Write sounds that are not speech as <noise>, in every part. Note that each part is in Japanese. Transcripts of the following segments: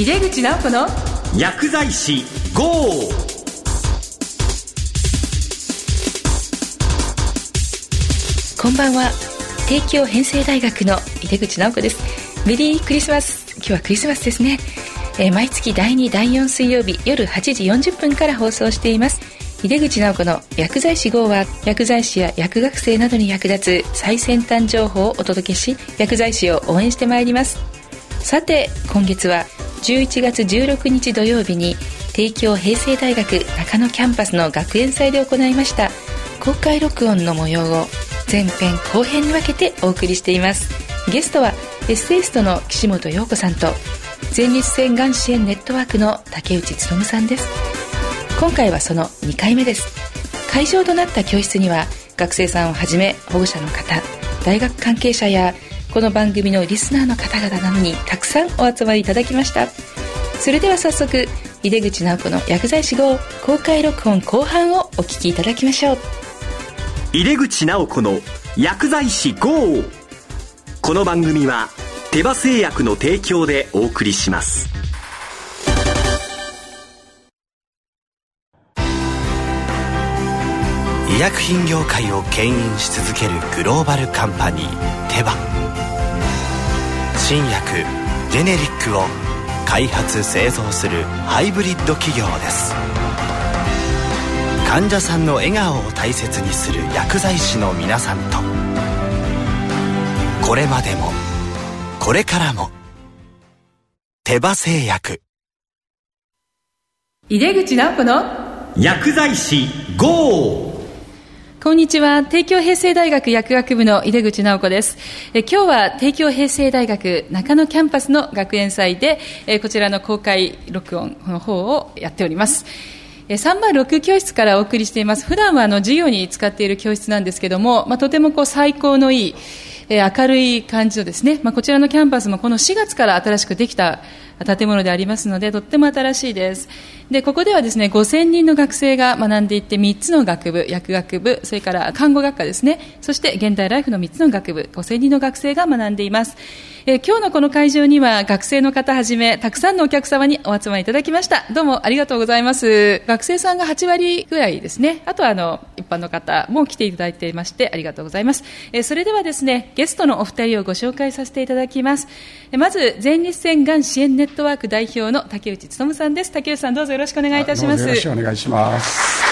井出口直子の薬剤師 GO! こんばんは。帝京編成大学の井出口直子です。メリークリスマス。今日はクリスマスですね、えー毎月第2第4水曜日夜8時40分から放送しています。井出口直子の薬剤師号は薬剤師や薬学生などに役立つ最先端情報をお届けし薬剤師を応援してまいります。さて今月は11月16日土曜日に帝京平成大学中野キャンパスの学園祭で行いました公開録音の模様を前編後編に分けてお送りしています。ゲストはエッセイストの岸本陽子さんと前立腺がん支援ネットワークの竹内勉さんです。今回はその2回目です。会場となった教室には学生さんをはじめ保護者の方大学関係者やこの番組のリスナーの方々などにたくさんお集まりいただきました。それでは早速井出口直子の薬剤師号公開録音後半をお聞きいただきましょう。井出口直子の薬剤師 GO! この番組は手羽製薬の提供でお送りします。医薬品業界を牽引し続けるグローバルカンパニーテバ新薬ジェネリックを開発製造するハイブリッド企業です。患者さんの笑顔を大切にする薬剤師の皆さんと。これまでもこれからも手羽製薬。井出口直子の薬剤師 GO! こんにちは。帝京平成大学薬学部の井出口直子です。え今日は帝京平成大学中野キャンパスの学園祭で、えこちらの公開録音の方をやっております。306教室からお送りしています。普段はあの授業に使っている教室なんですけども、まあ、とてもこう最高のいい、え明るい感じのですね、まあ、こちらのキャンパスもこの4月から新しくできた建物でありますので、とっても新しいです。で、ここではですね、5000人の学生が学んでいって3つの学部、薬学部、それから看護学科ですね、そして現代ライフの3つの学部、5000人の学生が学んでいます。えー今日のこの会場には学生の方はじめ、たくさんのお客様にお集まりいただきました。どうもありがとうございます。学生さんが8割ぐらいですね。あとはあの、一般の方も来ていただいていまして、ありがとうございます。えーそれではですね、ゲストのお二人をご紹介させていただきます。まず、前立腺がん支援ネットワーク代表の竹内勉さんです。竹内さんどうぞろしくお願いいたします。よろしくお願いします。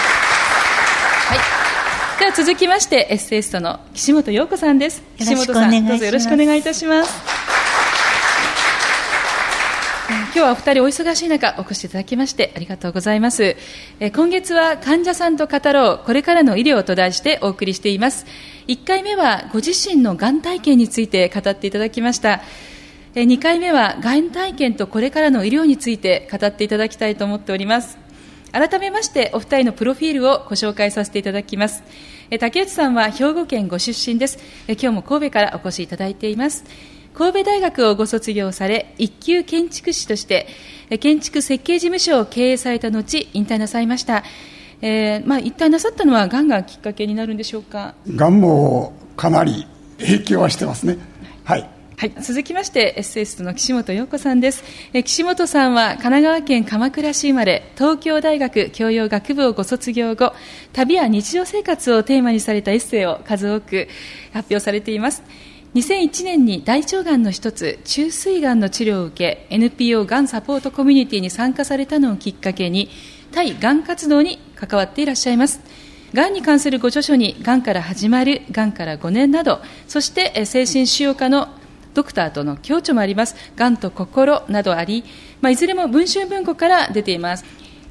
では続きまして、エッセイストの岸本陽子さんです。よろしく岸本さん、どうぞよろしくお願いいたします。えー今日はお二人お忙しい中お越しいただきましてありがとうございます。えー今月は患者さんと語ろう、これからの医療と題してお送りしています。1回目はご自身のがん体験について語っていただきました。2回目はがん体験とこれからの医療について語っていただきたいと思っております。改めましてお二人のプロフィールをご紹介させていただきます。竹内さんは兵庫県ご出身です。え今日も神戸からお越しいただいています。神戸大学をご卒業され一級建築士として建築設計事務所を経営された後引退なさいました、えーまあ、引退なさったのはがんがきっかけになるんでしょうか？がんもかなり影響はしてますね。はい。続きましてエッセイストの岸本陽子さんです。え岸本さんは神奈川県鎌倉市生まれ東京大学教養学部をご卒業後旅や日常生活をテーマにされたエッセイを数多く発表されています。2001年に大腸がんの一つ中膵がんの治療を受け NPO がんサポートコミュニティに参加されたのをきっかけに対がん活動に関わっていらっしゃいます。がんに関するご著書に、がんから始まる、がんから5年など、そして精神腫瘍科のドクターとの共著もあります、がんと心などあり、まあ、いずれも文春文庫から出ています。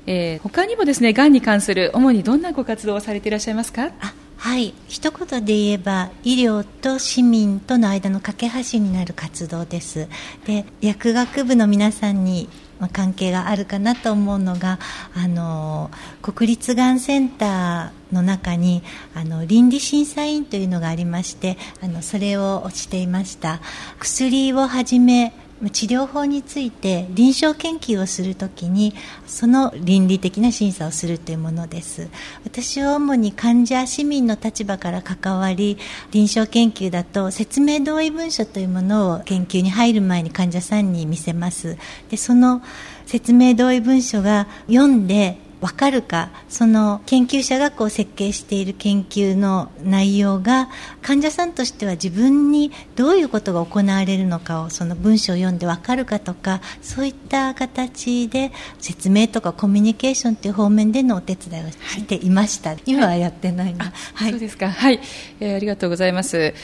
えー他にもですね、がんに関する主にどんなご活動をされていらっしゃいますか？はい。一言で言えば医療と市民との間の架け橋になる活動です。で薬学部の皆さんにまあ関係があるかなと思うのがあの国立がんセンターの中にあの倫理審査員というのがありましてあのそれをしていました。薬をはじめ治療法について臨床研究をするときにその倫理的な審査をするというものです。私は主に患者市民の立場から関わり臨床研究だと説明同意文書というものを研究に入る前に患者さんに見せます。でその説明同意文書が読んで分かるかその研究者がこう設計している研究の内容が患者さんとしては自分にどういうことが行われるのかをその文章を読んで分かるかとかそういった形で説明とかコミュニケーションという方面でのお手伝いをしていました、はい、今はやってないな、はい、そうですか。はい、えー、ありがとうございます。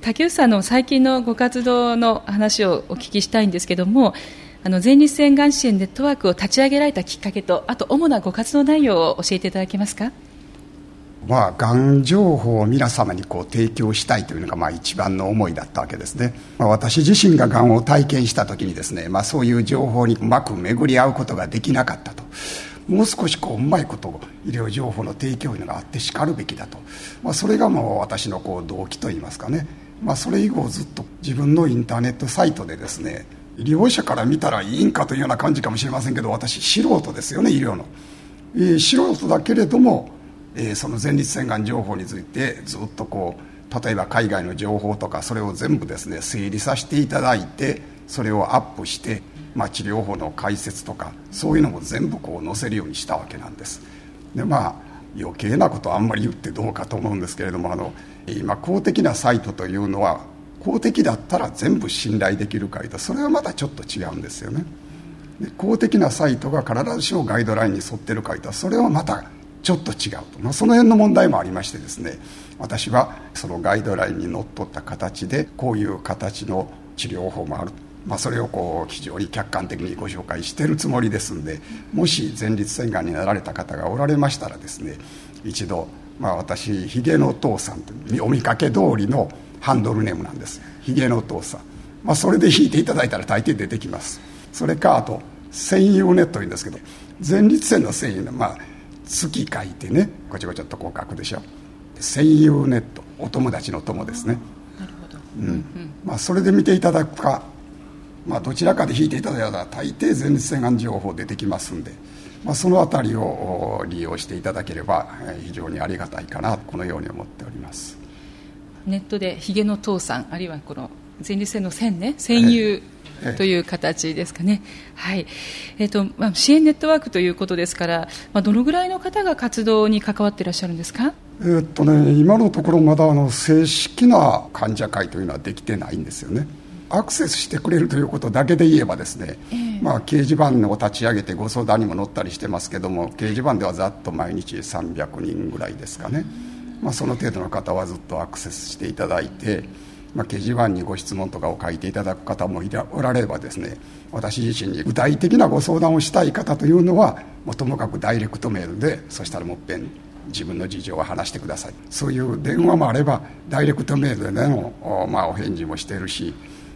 竹内さんの最近のご活動の話をお聞きしたいんですけどもあの前立腺がん支援ネットワークを立ち上げられたきっかけとあと主なご活動内容を教えていただけますか？まあ、がん情報を皆様にこう提供したいというのがまあ一番の思いだったわけですね、まあ、私自身ががんを体験した時にですね、まあ、そういう情報にうまく巡り合うことができなかったと。もう少しこううまいこと医療情報の提供があってしかるべきだと、まあ、それがもう私のこう動機といいますかね、まあ、それ以後ずっと自分のインターネットサイトでですね医療者から見たらいいんかというような感じかもしれませんけど私素人ですよね医療の、えー、素人だけれども、えー、その前立腺がん情報についてずっとこう例えば海外の情報とかそれを全部ですね整理させていただいてそれをアップして、まあ、治療法の解説とかそういうのも全部こう載せるようにしたわけなんです。でまあ余計なことあんまり言ってどうかと思うんですけれどもあの今公的なサイトというのは公的だったら全部信頼できるかいとそれはまたちょっと違うんですよね。で公的なサイトが必ずしもガイドラインに沿ってるかいとそれはまたちょっと違うと、まあ、その辺の問題もありましてですね。私はそのガイドラインにのっとった形でこういう形の治療法もある。まあ、それをこう非常に客観的にご紹介してるつもりですんでもし前立腺がんになられた方がおられましたらですね一度、まあ、私ひげのお父さんとお見かけ通りのハンドルネームなんです。ひげのお父さん、まあ、それで弾いていただいたら大抵出てきます。それかあと専用ネットいうんですけど前立腺の繊維のまあ月書いてねこちこちょっとこう書くでしょ。専用ネット。お友達の友ですね。なるほど、うん、うん、まあ、それで見ていただくか、まあ、どちらかで弾いていただいたら大抵前立腺がん情報出てきますんで、まあ、その辺りを利用していただければ非常にありがたいかなこのように思っておりますネットでひげの父さんあるいはこの前立腺の線ね戦友という形ですかね、はい。えーとまあ、支援ネットワークということですから、まあ、どのぐらいの方が活動に関わっていらっしゃるんですか、えー、っとね、今のところまだあの正式な患者会というのはできてないんですよね。アクセスしてくれるということだけで言えばですね、えー、まあ、掲示板を立ち上げてご相談にも乗ったりしてますけども掲示板ではざっと毎日300人ぐらいですかね。まあ、その程度の方はずっとアクセスしていただいて、まあ、掲示板にご質問とかを書いていただく方もいらおられればですね私自身に具体的なご相談をしたい方というのはもともかくダイレクトメールでそしたらもっぺん自分の事情を話してください。そういう電話もあればダイレクトメールでの、まあ、お返事もしてるし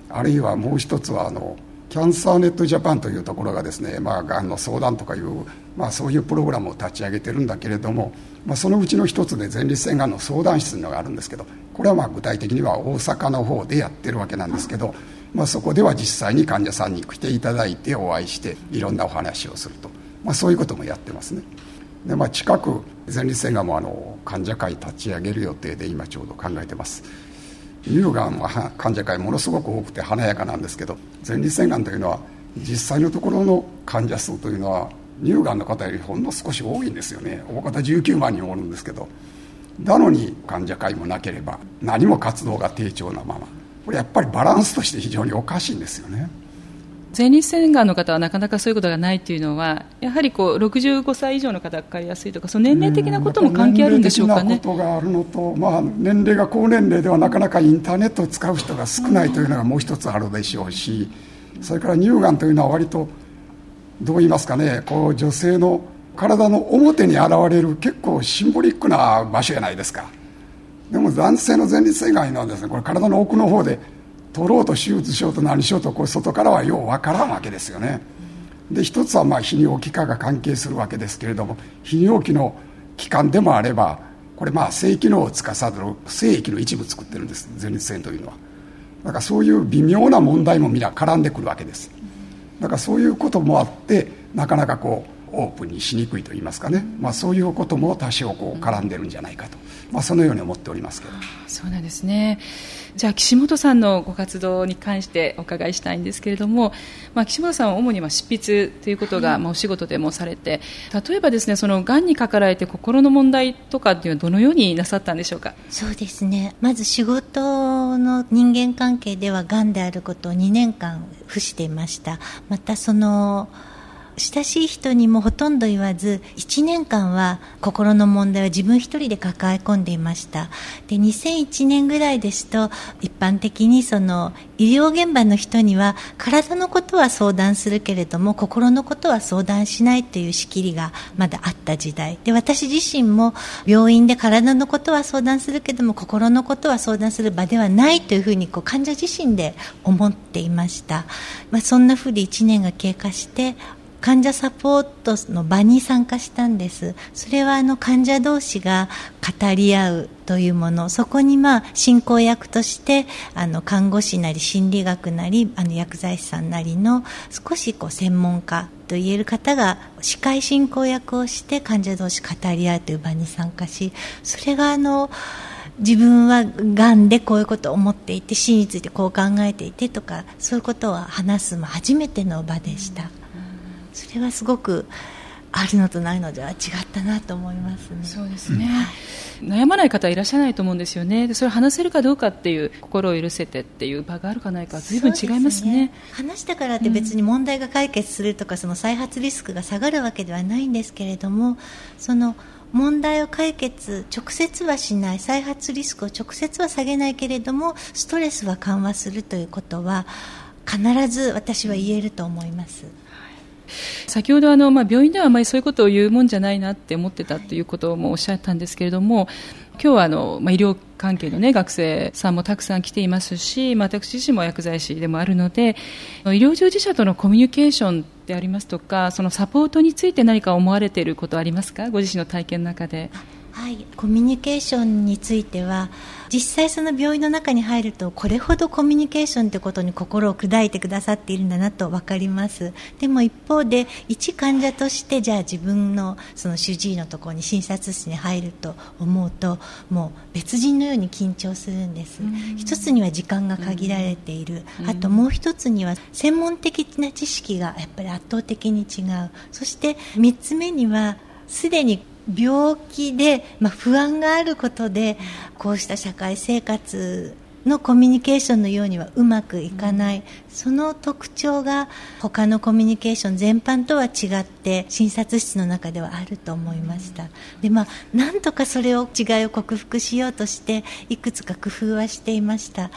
あるいはもう一つはあのキャンサーネットジャパンというところがですね、まあ、がんの相談とかいう、まあ、そういうプログラムを立ち上げてるんだけれども、まあ、そのうちの一つで前立腺がんの相談室のがあるんですけどこれはまあ具体的には大阪の方でやってるわけなんですけど、まあ、そこでは実際に患者さんに来ていただいてお会いしていろんなお話をすると、まあ、そういうこともやってますね。で、まあ、近く前立腺がんもあの患者会立ち上げる予定で今ちょうど考えてます。乳がんは患者会ものすごく多くて華やかなんですけど前立腺がんというのは実際のところの患者数というのは乳がんの方よりほんの少し多いんですよね。大方19万人おるんですけどなのに患者会もなければ何も活動が低調なまま。これやっぱりバランスとして非常におかしいんですよね。前立腺がんの方はなかなかそういうことがないというのはやはりこう65歳以上の方がかかりやすいとかその年齢的なことも関係あるんでしょうかね。ことがあるのと、まあ、年齢が高年齢ではなかなかインターネットを使う人が少ないというのがもう一つあるでしょうしそれから乳がんというのは割とどう言いますかねこう女性の体の表に現れる結構シンボリックな場所じゃないですかでも男性の前立腺がんはですねこれ体の奥の方で取ろうと手術しようと何しようとこう外からはよう分からんわけですよね。で一つはまあ泌尿器科が関係するわけですけれども泌尿器の器官でもあればこれまあ性機能を司る精液の一部作ってるんです前立腺というのは。だからそういう微妙な問題も皆絡んでくるわけです。だからそういうこともあってなかなかこうオープンにしにくいといいますかね、まあ、そういうことも多少こう絡んでるんじゃないかと、まあ、そのように思っておりますけど。そうなんですね。じゃあ岸本さんのご活動に関してお伺いしたいんですけれども、まあ、岸本さんは主にまあ執筆ということがまあお仕事でもされて例えばですねそのがんにかかられて心の問題とかっていうのはどのようになさったんでしょうか？そうですね。まず仕事の人間関係ではがんであることを2年間付していました。またその親しい人にもほとんど言わず1年間は心の問題は自分一人で抱え込んでいました。で2001年ぐらいですと一般的にその医療現場の人には体のことは相談するけれども心のことは相談しないという仕切りがまだあった時代。で私自身も病院で体のことは相談するけれども心のことは相談する場ではないというふうにこう患者自身で思っていました、まあ、そんなふうに1年が経過して患者サポートの場に参加したんですそれはあの患者同士が語り合うというものそこにまあ進行役としてあの看護師なり心理学なりあの薬剤師さんなりの少しこう専門家と言える方が司会進行役をして患者同士語り合うという場に参加しそれがあの自分はがんでこういうことを思っていて死についてこう考えていてとかそういうことを話す初めての場でした。それはすごくあるのとないのでは違ったなと思いますね。そうですね、うん、悩まない方はいらっしゃらないと思うんですよね。でそれを話せるかどうかっていう心を許せてっていう場があるかないか随分違いますね、ね、話したからって別に問題が解決するとか、うん、その再発リスクが下がるわけではないんですけれどもその問題を解決直接はしない再発リスクを直接は下げないけれどもストレスは緩和するということは必ず私は言えると思います。先ほどあの、まあ、病院ではあまりそういうことを言うもんじゃないなって思ってたということもおっしゃったんですけれども今日はあの、まあ、医療関係の、ね、学生さんもたくさん来ていますし、まあ、私自身も薬剤師でもあるので医療従事者とのコミュニケーションでありますとかそのサポートについて何か思われていることはありますか？ご自身の体験の中で。はい、コミュニケーションについては実際その病院の中に入るとこれほどコミュニケーションということに心を砕いてくださっているんだなと分かります。でも一方で一患者としてじゃあ自分のその主治医のところに診察室に入ると思うともう別人のように緊張するんです。一つには時間が限られている。あともう一つには専門的な知識がやっぱり圧倒的に違う。そして3つ目にはすでに病気で、まあ、不安があることでこうした社会生活のコミュニケーションのようにはうまくいかない、その特徴が他のコミュニケーション全般とは違って診察室の中ではあると思いました。でまあなんとかそれを違いを克服しようとしていくつか工夫はしていました。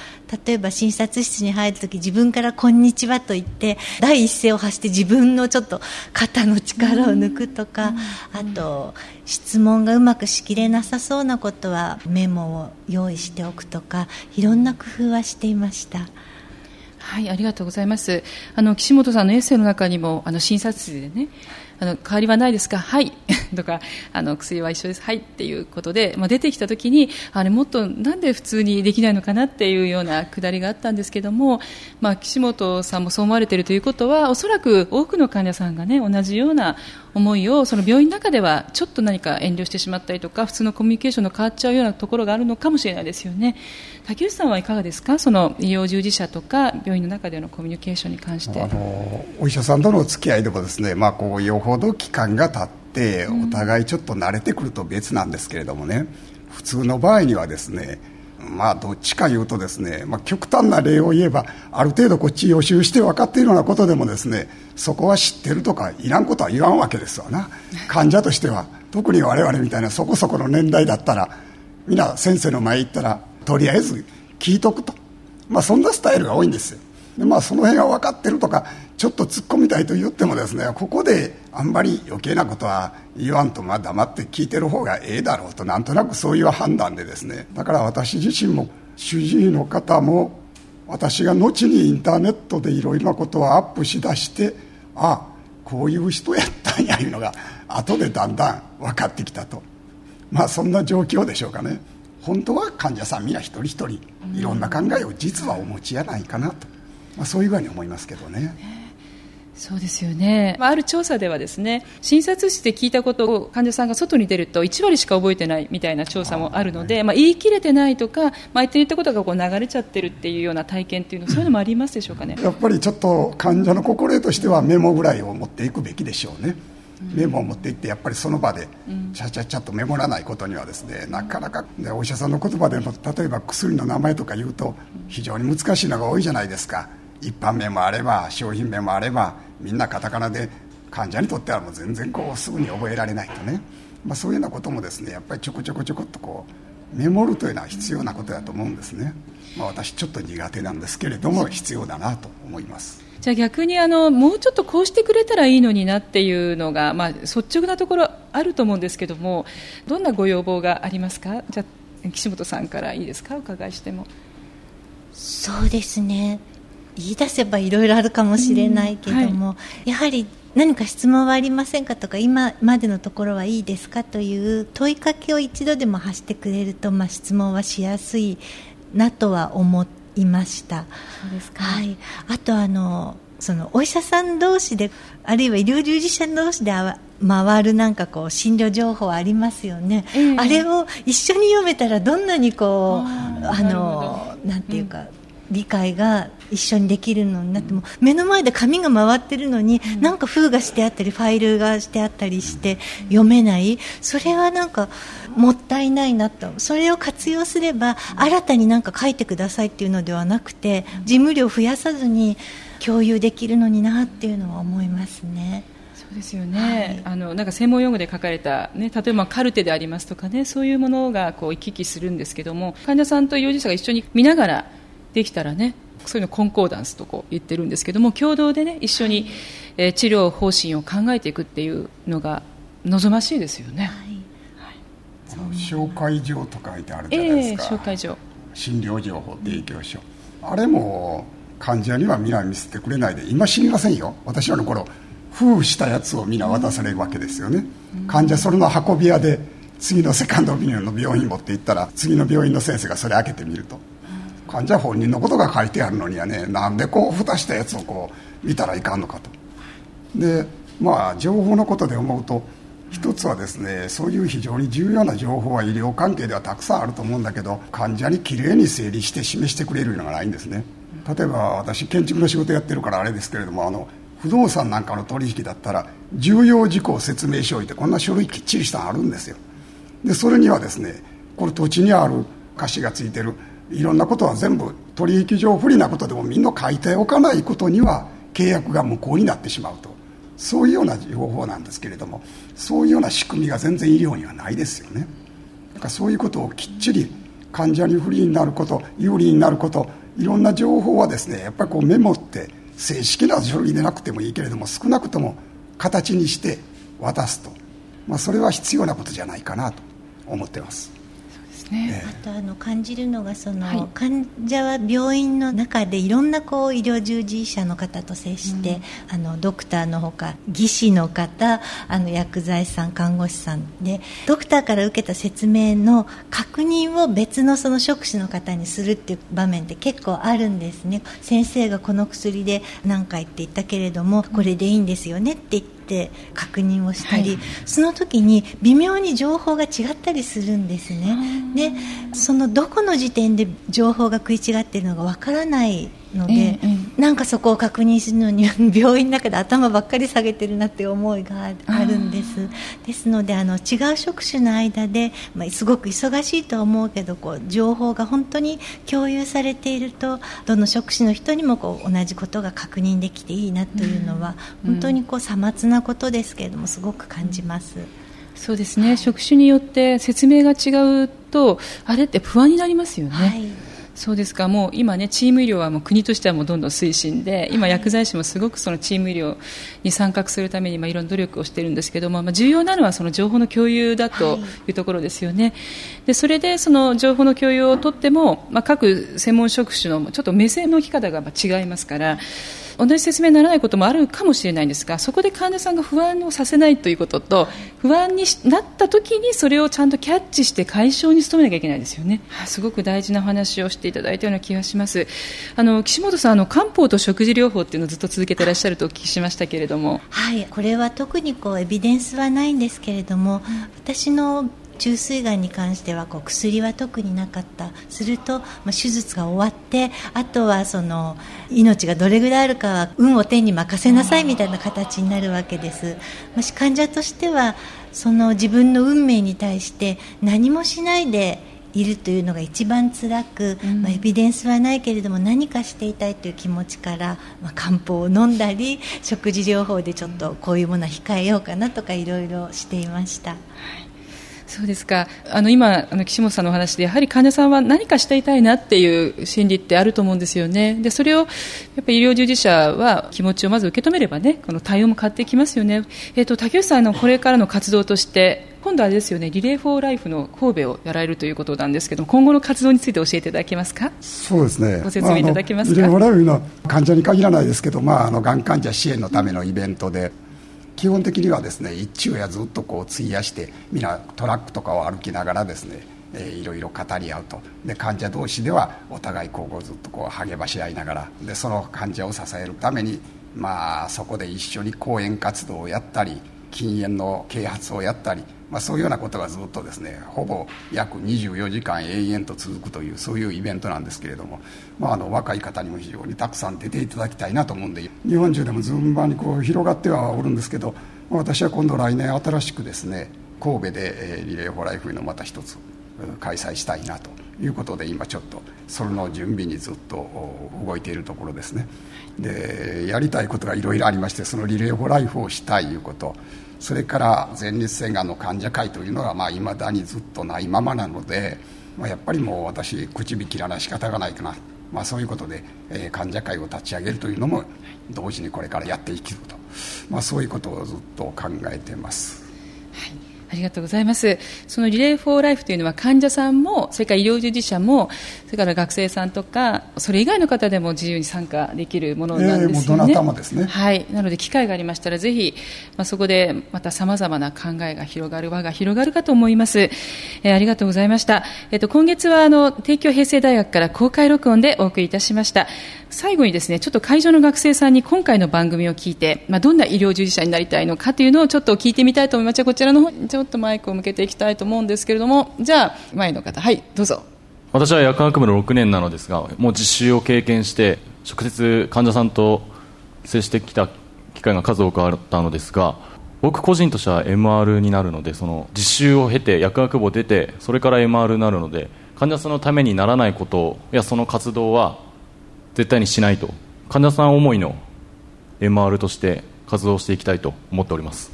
例えば診察室に入るとき自分から「こんにちは」と言って第一声を発して自分のちょっと肩の力を抜くとか、あと質問がうまくしきれなさそうなことはメモを用意しておくとかいろんな工夫はしていました。はい、ありがとうございます。あの岸本さんのエッセイの中にもあの診察室でね、あの変わりはないですか、はい <laughs> とかあの薬は一緒です、はいっていうことで、まあ、出てきたときにあれもっとなんで普通にできないのかなっていうようなくだりがあったんですけども、まあ、岸本さんもそう思われているということはおそらく多くの患者さんが、ね、同じような思いをその病院の中ではちょっと何か遠慮してしまったりとか普通のコミュニケーションの変わっちゃうようなところがあるのかもしれないですよね。竹内さんはいかがですか？その医療従事者とか病院の中でのコミュニケーションに関して。あのお医者さんとの付き合いでもですね、まあ、こうよほど期間が経ってお互いちょっと慣れてくると別なんですけれどもね、うん、普通の場合にはですねまあ、どっちかいうとですね、まあ、極端な例を言えばある程度こっち予習して分かっているようなことでもですねそこは知ってるとかいらんことは言わんわけですわな。患者としては特に我々みたいなそこそこの年代だったら皆先生の前行ったらとりあえず聞いとくと、まあ、そんなスタイルが多いんですよ。で、まあ、その辺が分かってるとかちょっと突っ込みたいと言ってもですねここであんまり余計なことは言わんとまあ黙って聞いてる方がええだろうとなんとなくそういう判断でですねだから私自身も主治医の方も私が後にインターネットでいろいろなことをアップしだしてああこういう人やったんやいうのが後でだんだん分かってきたと。まあそんな状況でしょうかね。本当は患者さん皆一人一人いろんな考えを実はお持ちやないかなと、まあ、そういう具合に思いますけどね。そうですよね、あ、る調査ではですね診察室で聞いたことを患者さんが外に出ると1割しか覚えてないみたいな調査もあるので、まあ、言い切れてないとか、まあ、相手に言ったことがこう流れちゃってるっていうような体験っていうのそういうのもありますでしょうかね。やっぱりちょっと患者の心得としてはメモぐらいを持っていくべきでしょうね。メモを持っていってやっぱりその場でちゃちゃちゃっとメモらないことにはですねなかなかお医者さんの言葉でも例えば薬の名前とか言うと非常に難しいのが多いじゃないですか一般名もあれば商品名もあればみんなカタカナで患者にとってはもう全然こうすぐに覚えられないとね、まあ、そういうようなこともですねやっぱりちょこちょこちょこっとこうメモるというのは必要なことだと思うんですね、まあ、私ちょっと苦手なんですけれども必要だなと思います。じゃあ逆にあのもうちょっとこうしてくれたらいいのになっていうのが、まあ、率直なところあると思うんですけどもどんなご要望がありますか？じゃあ岸本さんからいいですか？お伺いしても。そうですね言い出せばいろいろあるかもしれないけども、はい、やはり何か質問はありませんかとか今までのところはいいですかという問いかけを一度でも発してくれると、まあ、質問はしやすいなとは思いました。そうですか、はい、あとあのそのお医者さん同士であるいは医療従事者同士で回るなんかこう診療情報ありますよね、えー、あれを一緒に読めたらどんなにこうあのなんていうか、うん。理解が一緒にできるのになっても目の前で紙が回ってるのに、なんか封がしてあったりファイルがしてあったりして読めない。それはなんかもったいないなと。それを活用すれば新たになんか書いてくださいっていうのではなくて事務量を増やさずに共有できるのになっていうのは思いますね。そうですよね、はい、あのなんか専門用語で書かれた、ね、例えばカルテでありますとかねそういうものがこう行き来するんですけども患者さんと医療従事者が一緒に見ながらできたらねそういうのコンコーダンスとこう言ってるんですけども共同でね一緒に、えー、治療方針を考えていくっていうのが望ましいですよね、はい。紹介状と書いてあるじゃないですか、えー、紹介状。診療情報提供書。あれも患者には皆見せてくれないで今知りませんよ。私らの頃封したやつを皆渡されるわけですよね、うん、患者それの運び屋で次のセカンドオピニオンの病院持って行ったら次の病院の先生がそれ開けてみると患者本人のことが書いてあるのにはねなんでこう蓋したやつをこう見たらいかんのかと。でまあ情報のことで思うと一つはですねそういう非常に重要な情報は医療関係ではたくさんあると思うんだけど患者にきれいに整理して示してくれるのがないんですね。例えば私建築の仕事やってるからあれですけれどもあの不動産なんかの取引だったら重要事項説明書ってこんな書類きっちりしたのあるんですよ。でそれにはですねこれ土地にある歌詞がついてるいろんなことは全部取引上不利なことでもみんな書いておかないことには契約が無効になってしまうと。そういうような情報なんですけれどもそういうような仕組みが全然医療にはないですよね。だからそういうことをきっちり患者に不利になること有利になることいろんな情報はですねやっぱりこうメモって正式な書類でなくてもいいけれども少なくとも形にして渡すと、まあ、それは必要なことじゃないかなと思ってます。ね、あとあの感じるのがその、はい、患者は病院の中でいろんなこう医療従事者の方と接して、うん、あのドクターのほか技師の方あの薬剤師さん看護師さんでドクターから受けた説明の確認を別のその職種の方にするっていう場面って結構あるんですね。先生がこの薬で何回って言ったけれどもこれでいいんですよねって言ってて確認をしたり、はい、その時に微妙に情報が違ったりするんですね。でそのどこの時点で情報が食い違っているのかわからないので、ええ、なんかそこを確認するのに病院の中で頭ばっかり下げてるなっていう思いがあるんです。ですのであの違う職種の間で、まあ、すごく忙しいとは思うけどこう情報が本当に共有されているとどの職種の人にもこう同じことが確認できていいなというのは、うん、本当にこうさまつなことですけれどもすごく感じます。そうですね、職種によって説明が違うとあれって不安になりますよね。はいそうですか。もう今ねチーム医療はもう国としてはもうどんどん推進で今薬剤師もすごくそのチーム医療に参画するためにまあいろんな努力をしているんですけども、まあ、重要なのはその情報の共有だとい。うところですよね、でそれでその情報の共有をとっても、まあ、各専門職種のちょっと目線の置き方が違いますから同じ説明にならないこともあるかもしれないんですがそこで患者さんが不安をさせないということと不安になった時にそれをちゃんとキャッチして解消に努めなきゃいけないですよね。すごく大事な話をしていただいたような気がします。あの岸本さんあの漢方と食事療法っていうのをずっと続けていらっしゃるとお聞きしましたけれども。はいこれは特にこうエビデンスはないんですけれども、うん、私の虫垂がんに関してはこう薬は特になかった。すると、まあ、手術が終わってあとはその命がどれぐらいあるかは運を天に任せなさいみたいな形になるわけです。もし患者としてはその自分の運命に対して何もしないでいるというのが一番辛く、うん、まあ、エビデンスはないけれども何かしていたいという気持ちから、まあ、漢方を飲んだり食事療法でちょっとこういうものは控えようかなとかいろいろしていました。はいそうですか。あの今あの岸本さんのお話でやはり患者さんは何かしていたいなっていう心理ってあると思うんですよね。でそれをやっぱり医療従事者は気持ちをまず受け止めればねこの対応も変わってきますよね、えーと、竹内さんのこれからの活動として今度はですよねリレー・フォー・ライフの神戸をやられるということなんですけど今後の活動について教えていただけますか？そうですね。ご説明いただけますか、まあ、リレー・フォー・ライフの患者に限らないですけど、まあ、あのがん患者支援のためのイベントで基本的にはですね一昼夜ずっとこう費やして皆トラックとかを歩きながらですねえー、いろいろ語り合うと。で患者同士ではお互いこうずっとこう励まし合いながら。でその患者を支えるために、まあ、そこで一緒に講演活動をやったり禁煙の啓発をやったりまあ、そういうようなことがずっとですねほぼ約24時間永遠と続くというそういうイベントなんですけれども、まあ、あの若い方にも非常にたくさん出ていただきたいなと思うんで日本中でも順番にこう広がってはおるんですけど、まあ、私は今度来年新しくですね神戸で、えー、リレー・フォー・ライフのまた一つ開催したいなということで今ちょっとそれの準備にずっと動いているところですね。でやりたいことがいろいろありましてそのリレー・フォ・ライフをしたいいうこと。それから前立腺がんの患者会というのがいまだにずっとないままなので、まあ、やっぱりもう私口火切らない仕方がないかな、まあ、そういうことで、えー、患者会を立ち上げるというのも同時にこれからやっていくと、まあ、そういうことをずっと考えています。はい。ありがとうございます。そのリレー・フォー・ライフというのは患者さんも、それから医療従事者も、それから学生さんとか、それ以外の方でも自由に参加できるものなんですよね。えー、どなたもですね。はい。なので機会がありましたら、ぜひ、まあ、そこでまたさまざまな考えが広がる、輪が広がるかと思います。えー、ありがとうございました。えっ、と、今月はあの、帝京平成大学から公開録音でお送りいたしました。最後にですね、ちょっと会場の学生さんに今回の番組を聞いて、まあ、どんな医療従事者になりたいのかというのをちょっと聞いてみたいと思います。こちらの方ょっとマイクを向けていきたいと思うんですけれども、じゃあ、前の方、はい、どうぞ。私は薬学部の6年なのですが、もう実習を経験して、直接患者さんと接してきた機会が数多くあったのですが、僕個人としては MR になるので、その実習を経て、薬学部を出て、それから MR になるので、患者さんのためにならないことやその活動は絶対にしないと患者さん思いの MR として活動していきたいと思っております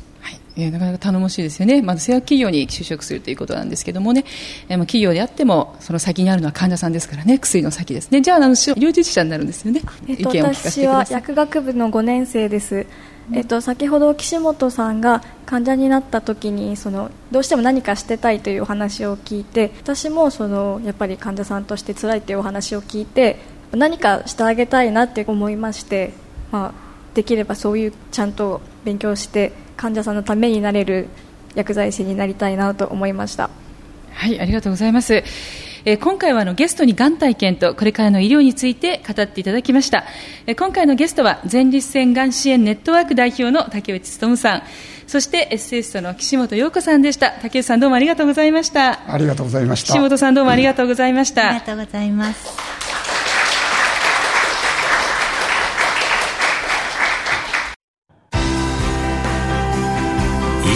えなかなか頼もしいですよね、まず製薬企業に就職するということなんですけどもね、えー、企業であっても、その先にあるのは患者さんですからね、薬の先ですね、じゃあ、あの医療従事者になるんですよね、えっと、私は薬学部の5年生です。えっと、先ほど岸本さんが患者になった時にそのどうしても何かしてたいというお話を聞いて私もそのやっぱり患者さんとして辛いというお話を聞いて何かしてあげたいなって思いまして、まあ、できればそういうちゃんと勉強して患者さんのためになれる薬剤師になりたいなと思いました。はいありがとうございます、えー、今回はあのゲストにがん体験とこれからの医療について語っていただきました、えー、今回のゲストは前立腺がん支援ネットワーク代表の竹内勉さん。そしてエッセイストの岸本陽子さんでした。竹内さんどうもありがとうございました。ありがとうございました。岸本さんどうもありがとうございました、ありがとうございます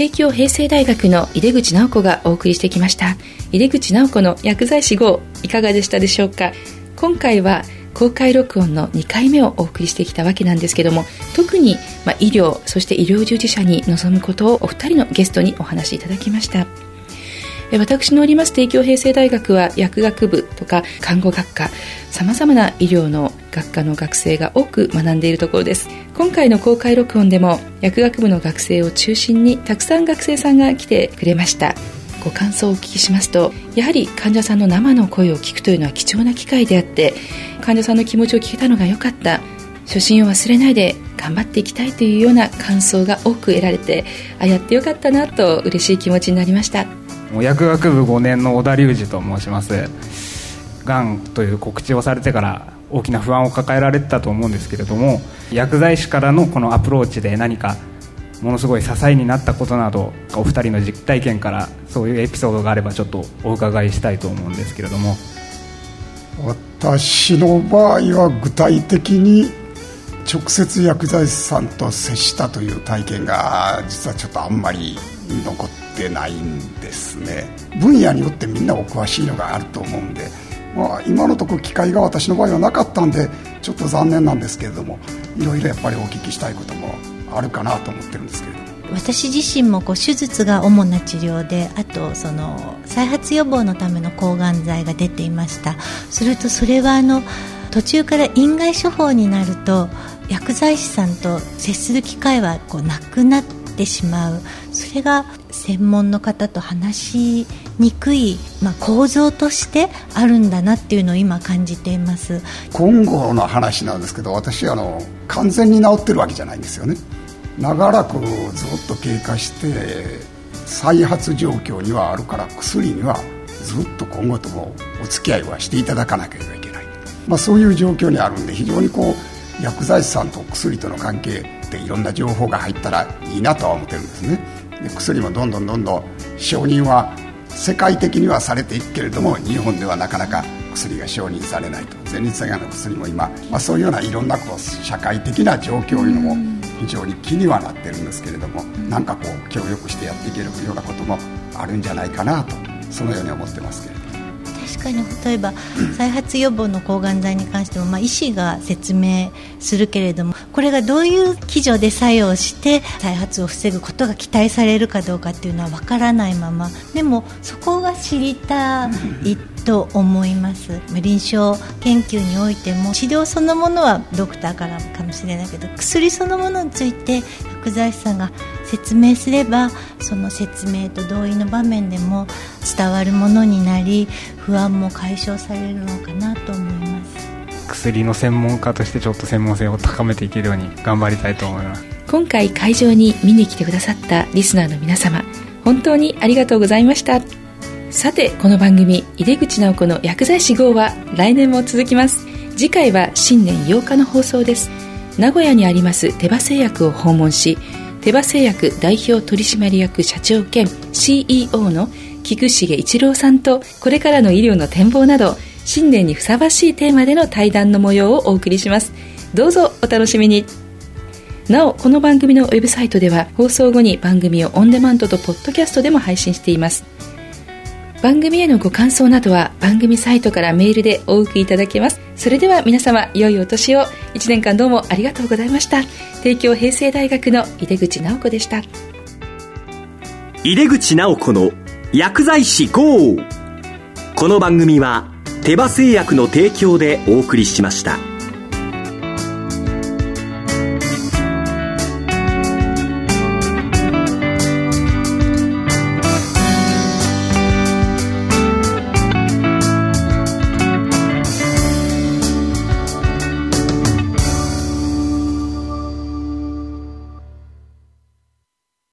帝京平成大学の井出口直子がお送りしてきました。井出口直子の薬剤師号いかがでしたでしょうか？今回は公開録音の2回目をお送りしてきたわけなんですけども特に、まあ、医療そして医療従事者に望むことをお二人のゲストにお話しいただきました。私のおります帝京平成大学は薬学部とか看護学科さまざまな医療の学科の学生が多く学んでいるところです。今回の公開録音でも薬学部の学生を中心にたくさん学生さんが来てくれました。ご感想をお聞きしますとやはり患者さんの生の声を聞くというのは貴重な機会であって患者さんの気持ちを聞けたのが良かった。初心を忘れないで頑張っていきたいというような感想が多く得られてあやってよかったなと嬉しい気持ちになりました。薬学部5年の小田隆二と申します。がんという告知をされてから大きな不安を抱えられてたと思うんですけれども薬剤師からのこのアプローチで何かものすごい支えになったことなどお二人の実体験からそういうエピソードがあればちょっとお伺いしたいと思うんですけれども。私の場合は具体的に直接薬剤師さんと接したという体験が実はちょっとあんまり残ってないんですね。分野によってみんなお詳しいのがあると思うんで、まあ、今のところ機会が私の場合はなかったんでちょっと残念なんですけれどもいろいろやっぱりお聞きしたいこともあるかなと思ってるんですけれども。私自身もこう手術が主な治療であとその再発予防のための抗がん剤が出ていました。するとそれはあの途中から院外処方になると薬剤師さんと接する機会はこうなくなってしまう。それが専門の方と話しにくい、まあ、構造としてあるんだなっていうのを今感じています。今後の話なんですけど私あの完全に治ってるわけじゃないんですよね。長らくずっと経過して再発状況にはあるから薬にはずっと今後ともお付き合いはしていただかなければいけない、まあ、そういう状況にあるんで非常にこう薬剤師さんと薬との関係っていろんな情報が入ったらいいなとは思ってるんですね。薬もどんどんどんどん承認は世界的にはされていくけれども日本ではなかなか薬が承認されないと。前立腺がんの薬も今、まあ、そういうようないろんなこう社会的な状況いうのも非常に気にはなってるんですけれども、なんかこう協力してやっていけるようなこともあるんじゃないかなとそのように思ってますけれど確かに例えば再発予防の抗がん剤に関しても、まあ、医師が説明するけれどもこれがどういう基準で作用して再発を防ぐことが期待されるかどうかっていうのは分からないままでもそこが知りたいと思います。臨床研究においても治療そのものはドクターからかもしれないけど薬そのものについて薬剤師さんが説明すればその説明と同意の場面でも伝わるものになり不安も解消されるのかなと思います。薬の専門家としてちょっと専門性を高めていけるように頑張りたいと思います。今回会場に見に来てくださったリスナーの皆様本当にありがとうございましたさてこの番組井出口直子の薬剤師号は来年も続きます。次回は新年8日の放送です。名古屋にあります手羽製薬を訪問し手羽製薬代表取締役社長兼 CEO の菊重一郎さんとこれからの医療の展望など新年にふさわしいテーマでの対談の模様をお送りします。どうぞお楽しみに。なおこの番組のウェブサイトでは放送後に番組をオンデマンドとポッドキャストでも配信しています。番組へのご感想などは番組サイトからメールでお送りいただけますそれでは皆様良いお年を1年間どうもありがとうございました帝京平成大学の井出口直子でした井出口直子の薬剤師 GO! この番組は手羽製薬の提供でお送りしました。